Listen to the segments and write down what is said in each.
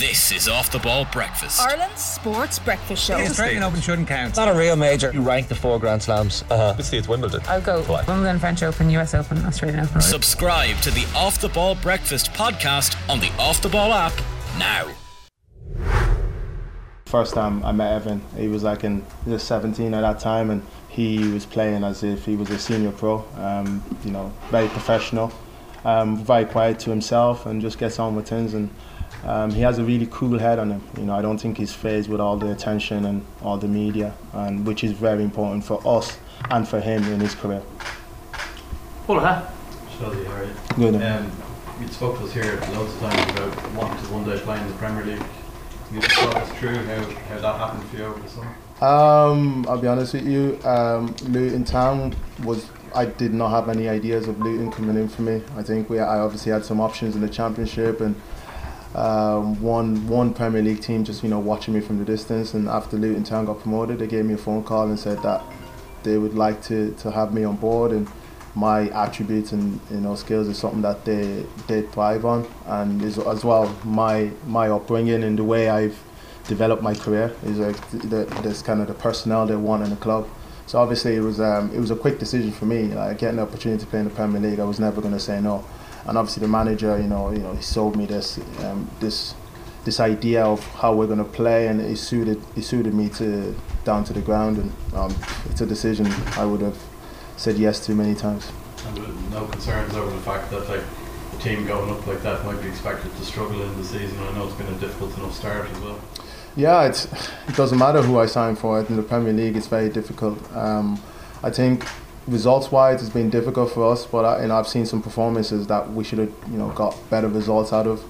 This is Off the Ball Breakfast. Ireland's sports breakfast show. It's Australian Open shouldn't count. It's not a real major. You rank the four Grand Slams. Uh-huh. Obviously, it's Wimbledon. I'll go Wimbledon, French Open, US Open, Australian Open. Subscribe to the Off the Ball Breakfast podcast on the Off the Ball app now. First time I met Evan, he was like in he was 17 at that time, and he was playing as if he was a senior pro. Um, you know, very professional, um, very quiet to himself, and just gets on with things. And um, he has a really cool head on him. You know, I don't think he's phased with all the attention and all the media, and which is very important for us and for him in his career. Hello, huh? Shazzy, how are you? Good. Um, you spoke to us here loads of times about wanting to one day play in the Premier League. Can you just talk us through how, how that happened for you over the summer? Um, I'll be honest with you. Um, Luton Town was. I did not have any ideas of Luton coming in for me. I think we. I obviously had some options in the Championship and um, one one Premier League team just you know watching me from the distance. And after Luton Town got promoted, they gave me a phone call and said that they would like to, to have me on board and my attributes and you know skills is something that they they thrive on and is as well my my upbringing and the way I've developed my career is like the, this kind of the personnel they want in the club. So obviously it was um, it was a quick decision for me. Like getting the opportunity to play in the Premier League, I was never going to say no. And obviously the manager, you know, you know, he sold me this um, this this idea of how we're going to play, and it suited it suited me to down to the ground. And um, it's a decision I would have said yes to many times. And no concerns over the fact that like a team going up like that might be expected to struggle in the season. I know it's been a difficult enough start as well. Yeah, it's, it doesn't matter who I sign for. In the Premier League, it's very difficult. Um, I think results-wise, it's been difficult for us, but I, you know, I've seen some performances that we should have, you know, got better results out of.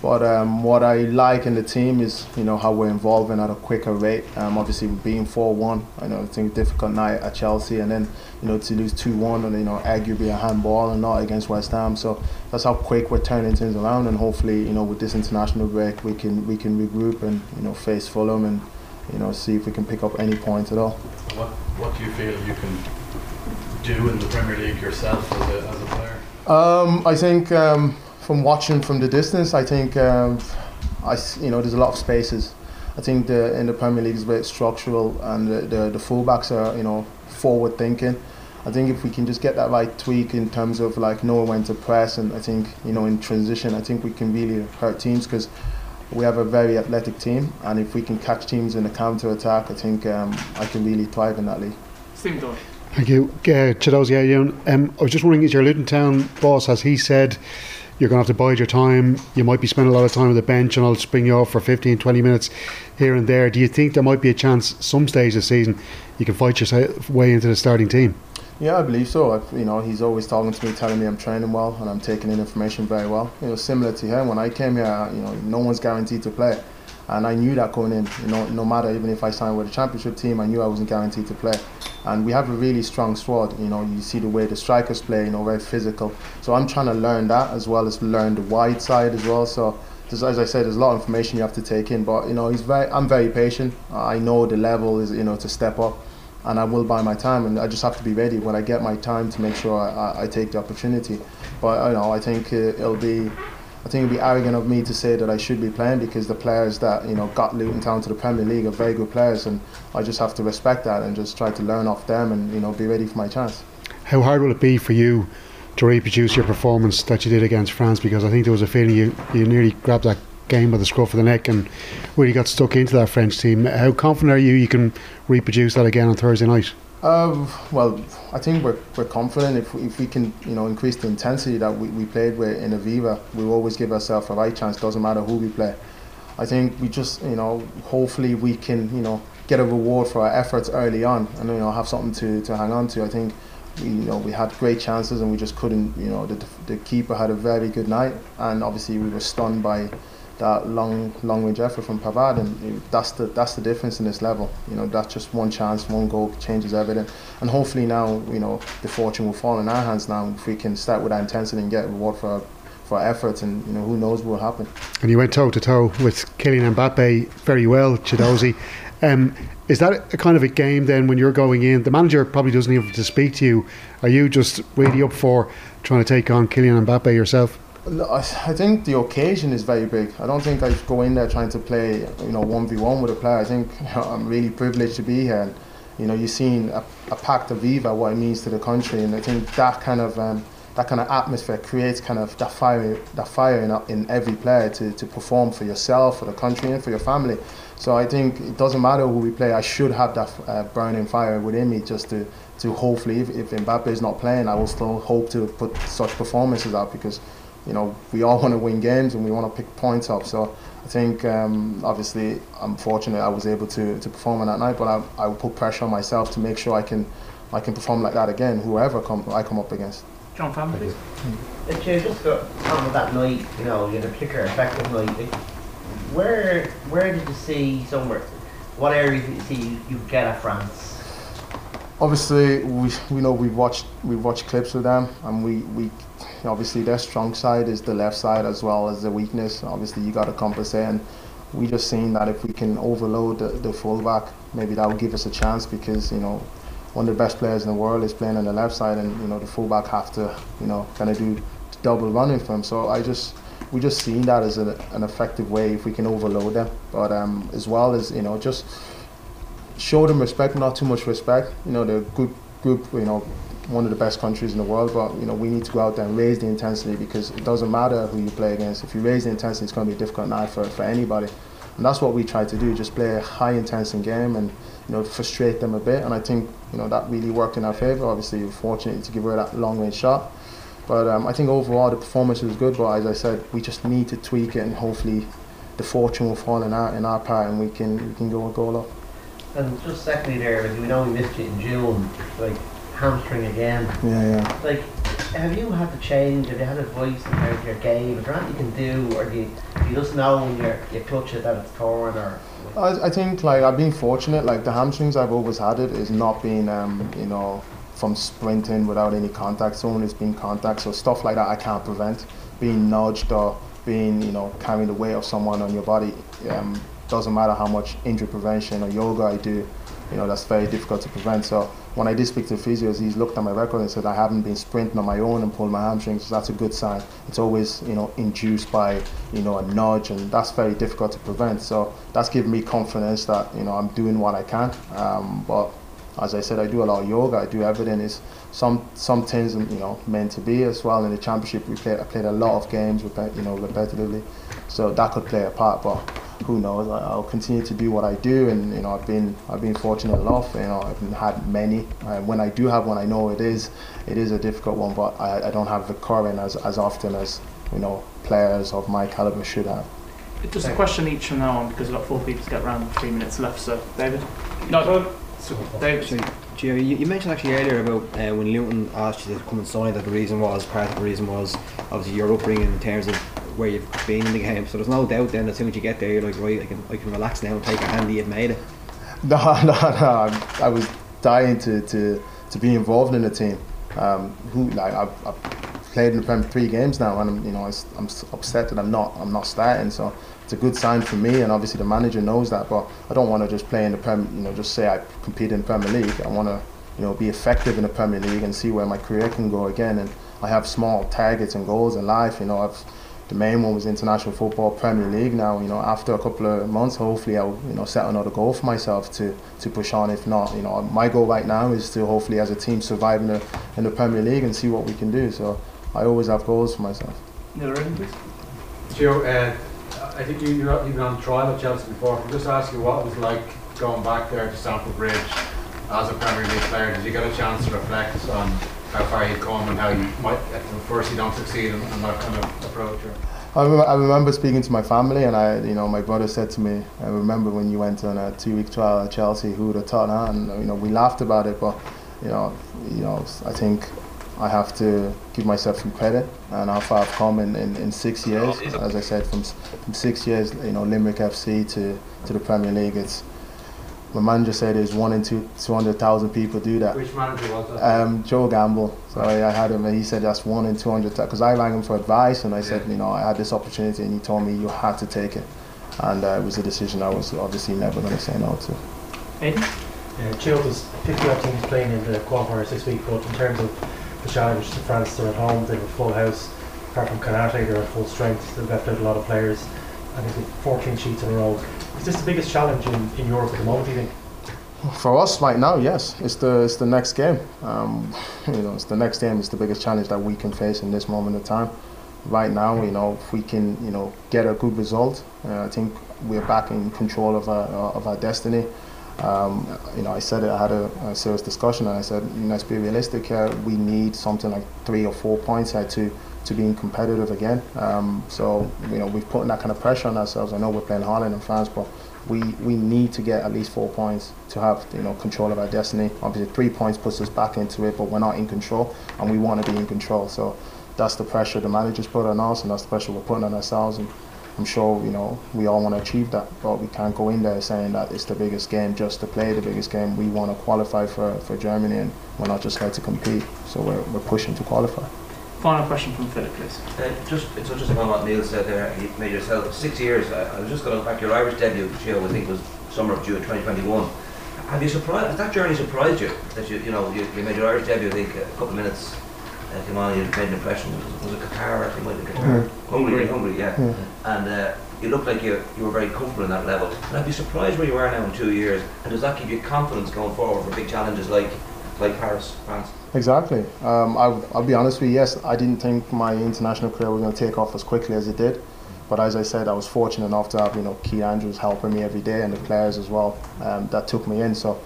But um, what I like in the team is, you know, how we're evolving at a quicker rate. Um, obviously, being 4-1, I know it's a difficult night at Chelsea, and then, you know, to lose 2-1 and, you know, arguably a handball and not against West Ham. So that's how quick we're turning things around, and hopefully, you know, with this international break, we can we can regroup and, you know, face Fulham and, you know, see if we can pick up any points at all. What What do you feel you can do in the Premier League yourself as a, as a player? Um, I think um, from watching from the distance, I think um, I you know there's a lot of spaces. I think the in the Premier League is very structural, and the, the, the fullbacks are you know forward thinking. I think if we can just get that right tweak in terms of like knowing when to press, and I think you know in transition, I think we can really hurt teams because we have a very athletic team, and if we can catch teams in a counter attack, I think um, I can really thrive in that league. Steve Doyle. Thank you. Uh, Chiedozie, yeah, you um, I was just wondering, is your Luton Town boss, has he said you're going to have to bide your time, you might be spending a lot of time on the bench and I'll spring you off for 15, 20 minutes here and there. Do you think there might be a chance some stage of the season you can fight your way into the starting team? Yeah, I believe so. I've, you know, he's always talking to me, telling me I'm training well and I'm taking in information very well. You know, similar to him, when I came here, you know, no one's guaranteed to play. And I knew that going in, you know, no matter even if I signed with a championship team, I knew I wasn't guaranteed to play. And we have a really strong squad, you know, you see the way the strikers play, you know, very physical. So I'm trying to learn that as well as learn the wide side as well. So as I said, there's a lot of information you have to take in, but you know, he's very, I'm very patient. I know the level is, you know, to step up and I will buy my time, and I just have to be ready when I get my time to make sure I, I take the opportunity. But you know, I think uh, it'll be I think it'd be arrogant of me to say that I should be playing because the players that you know got Luton Town to the Premier League are very good players, and I just have to respect that and just try to learn off them and you know be ready for my chance. How hard will it be for you to reproduce your performance that you did against France? Because I think there was a feeling you you nearly grabbed that game by the scruff of the neck and really got stuck into that French team. How confident are you you can reproduce that again on Thursday night? Uh, well, I think we're, we're confident if, if we can you know increase the intensity that we, we played with in Aviva, we always give ourselves a right chance. Doesn't matter who we play. I think we just you know hopefully we can you know get a reward for our efforts early on and you know have something to, to hang on to. I think we, you know we had great chances and we just couldn't you know the, the keeper had a very good night and obviously we were stunned by that long long range effort from Pavard and that's the that's the difference in this level. You know that's just one chance one goal changes everything. And hopefully now you know the fortune will fall in our hands now. If we can start with that intensity and get reward for our, for our efforts and you know who knows what will happen. And you went toe to toe with Kylian Mbappe very well Chiedozie um, is that a kind of a game then when you're going in? The manager probably doesn't even have to speak to you. Are you just really up for trying to take on Kylian Mbappe yourself I think the occasion is very big. I don't think I go in there trying to play, you know, one v one with a player. I think you know, I'm really privileged to be here. And, you know, you've seen a, a packed Aviva, what it means to the country, and I think that kind of um, that kind of atmosphere creates kind of that fire, that fire in, in every player to, to perform for yourself, for the country, and for your family. So I think it doesn't matter who we play. I should have that uh, burning fire within me just to, to hopefully, if, if Mbappe is not playing, I will still hope to put such performances out because, you know, we all want to win games and we want to pick points up. So I think um, obviously I'm fortunate I was able to, to perform on that night, but I, I will put pressure on myself to make sure I can I can perform like that again, whoever come, I come up against. John Fan, please. If you just got on with that night, you know, you had a particular effective night. Where where did you see somewhere? What area did you see you, you get at France? Obviously, we we know we've watched we've watched clips with them, and we, we obviously their strong side is the left side as well as the weakness. Obviously, you got to compensate, and we just seen that if we can overload the, the fullback, maybe that will give us a chance because you know one of the best players in the world is playing on the left side, and you know the fullback have to you know kind of do double running for him. So I just we just seen that as a, an effective way if we can overload them, but um, as well as you know just show them respect, not too much respect. You know they're a good group, you know one of the best countries in the world, but you know we need to go out there and raise the intensity because it doesn't matter who you play against. If you raise the intensity, it's going to be a difficult night for, for anybody, and that's what we try to do: just play a high intensity game and you know frustrate them a bit. And I think you know that really worked in our favour. Obviously, we're fortunate to give her that long range shot, but um, I think overall the performance was good. But as I said, we just need to tweak it, and hopefully the fortune will fall in our in our part, and we can we can go a goal up. And just secondly, there, like we know we missed you in June, like hamstring again. Yeah, yeah. Like, have you had to change? Have you had a advice about your game? Is there anything you can do, or do you, do you just know when you you touch it that it's torn, or? I, I think like I've been fortunate. Like the hamstrings I've always had it is not being um, you know from sprinting without any contact. So only it's been contact. So stuff like that I can't prevent. Being nudged or being you know carrying the weight of someone on your body um, doesn't matter how much injury prevention or yoga I do. You know that's very difficult to prevent. So when I did speak to physios, he's looked at my record and said I haven't been sprinting on my own and pulled my hamstrings. So that's a good sign. It's always you know induced by you know a nudge, and that's very difficult to prevent. So that's given me confidence that you know I'm doing what I can. Um, but as I said, I do a lot of yoga. I do everything. It's some some things you know meant to be as well. In the championship, we played I played a lot of games, you know, repetitively, so that could play a part. But who knows? I- I'll continue to do what I do, and you know, I've been I've been fortunate enough. You know, I've had many. Uh, when I do have one, I know it is it is a difficult one, but I, I don't have recurring as as often as you know players of my caliber should have. Just a question each from now on because we've got four people to get around with three minutes left. So, David? No, so, David. So, Jerry, you, you mentioned actually earlier about uh, when Luton asked you to come and sign that the reason was, part of the reason was obviously your upbringing in terms of where you've been in the game. So there's no doubt then as soon as you get there, you're like, right, I can, I can relax now and take a handy, you've made it. No, no, no. I, was dying to, to, to be involved in the team. Um, who like I've, I've played in the Premier three games now, and I'm, you know I, am upset that I'm not I'm not starting. So it's a good sign for me, and obviously the manager knows that. But I don't want to just play in the Premier, you know, just say I compete in the Premier League. I want to, you know, be effective in the Premier League and see where my career can go again. And I have small targets and goals in life. You know, I've the main one was international football, Premier League. Now, you know, after a couple of months, hopefully I'll, you know, set another goal for myself to, to push on. If not, you know, my goal right now is to hopefully as a team survive in the in the Premier League and see what we can do. So I always have goals for myself. Neil Reardon, please. Gio, uh, I think you, you're, you've been on trial at Chelsea before. Can I just ask you what it was like going back there to Stamford Bridge as a Premier League player? Did you get a chance to reflect on how far you'd come and how you might, at first you don't succeed and, and that kind of approach? Or? I, I remember speaking to my family, and I, you know, my brother said to me, "I remember when you went on a two-week trial at Chelsea. Who would have thought?" Ah, huh? And you know, we laughed about it, but you know, you know, I think I have to give myself some credit and how far I've come in, in, in six years. As I said, from from six years, you know, Limerick FC to to the Premier League. It's my manager said there's one in two two hundred thousand people do that. Which manager was that? Um, Joe Gamble. So I, I had him, and he said that's one in two hundred. Because I rang him for advice, and I said, you know, I had this opportunity, and he told me you had to take it, and uh, it was a decision I was obviously never going to say no to. Aidan? Uh, Chilton's 50 odd teams playing in the qualifiers this week, but in terms of the challenge to France, they're at home, they have a full house. apart from Canate, they're at full strength. They've left out a lot of players. I think they've 14 sheets in a row. Is this the biggest challenge in, in Europe at the moment, do you think? For us right now, yes, it's the it's the next game. Um, you know, it's the next game. It's the biggest challenge that we can face in this moment of time. Right now, you know, if we can, you know, get a good result, uh, I think we're back in control of our of our destiny. Um, you know, I said it. I had a, a serious discussion, and I said, you know, let's be realistic here. We need something like three or four points here to to being competitive again. Um, so, you know, we've put that kind of pressure on ourselves. I know we're playing Holland and France, but we, we need to get at least four points to have you know control of our destiny. Obviously, three points puts us back into it, but we're not in control, and we want to be in control. So that's the pressure the managers put on us, and that's the pressure we're putting on ourselves. And I'm sure you know we all want to achieve that, but we can't go in there saying that it's the biggest game just to play the biggest game. We want to qualify for, for Germany, and we're not just here to compete. So we're, we're pushing to qualify. Final question from Philip, please. Uh, just it's just upon what Neil said there. You made yourself six years. I, I was just going to go back. Your Irish debut, Gio, I think was summer of June 2021. Have you surprised? Has that journey surprised you? That you you know you, you made your Irish debut. I think a couple of minutes. Uh, came on, you made an impression. Was, was it Qatar? I think it might be Qatar. Yeah. Hungary, Hungary, yeah. Yeah. And uh, you looked like you you were very comfortable in that level. And I'd be surprised where you are now in two years. And does that give you confidence going forward for big challenges like like Paris, France? Exactly. Um, I'll, I'll be honest with you. Yes, I didn't think my international career was going to take off as quickly as it did. But as I said, I was fortunate enough to have you know Keith Andrews helping me every day and the players as well. Um, that took me in. So,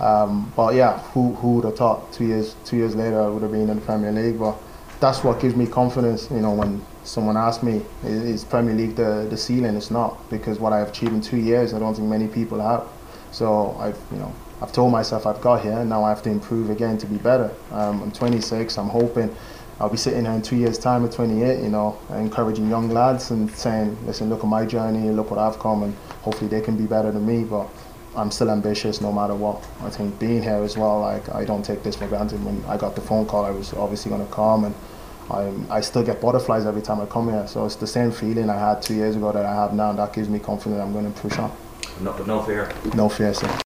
um, but yeah, who who would have thought two years two years later I would have been in the Premier League? But that's what gives me confidence. You know, when someone asked me, is, Premier League the the ceiling? It's not because what I've achieved in two years, I don't think many people have. So I've you know I've told myself I've got here, now I have to improve again to be better. Um, I'm 26. I'm hoping I'll be sitting here in two years' time at 28. You know, encouraging young lads and saying, listen, look at my journey, look what I've come, and hopefully they can be better than me. But I'm still ambitious no matter what. I think being here as well, like I don't take this for granted. When I got the phone call, I was obviously going to come, and I, I still get butterflies every time I come here. So it's the same feeling I had two years ago that I have now. and That gives me confidence I'm going to push on. No, but no fear. No fear, sir.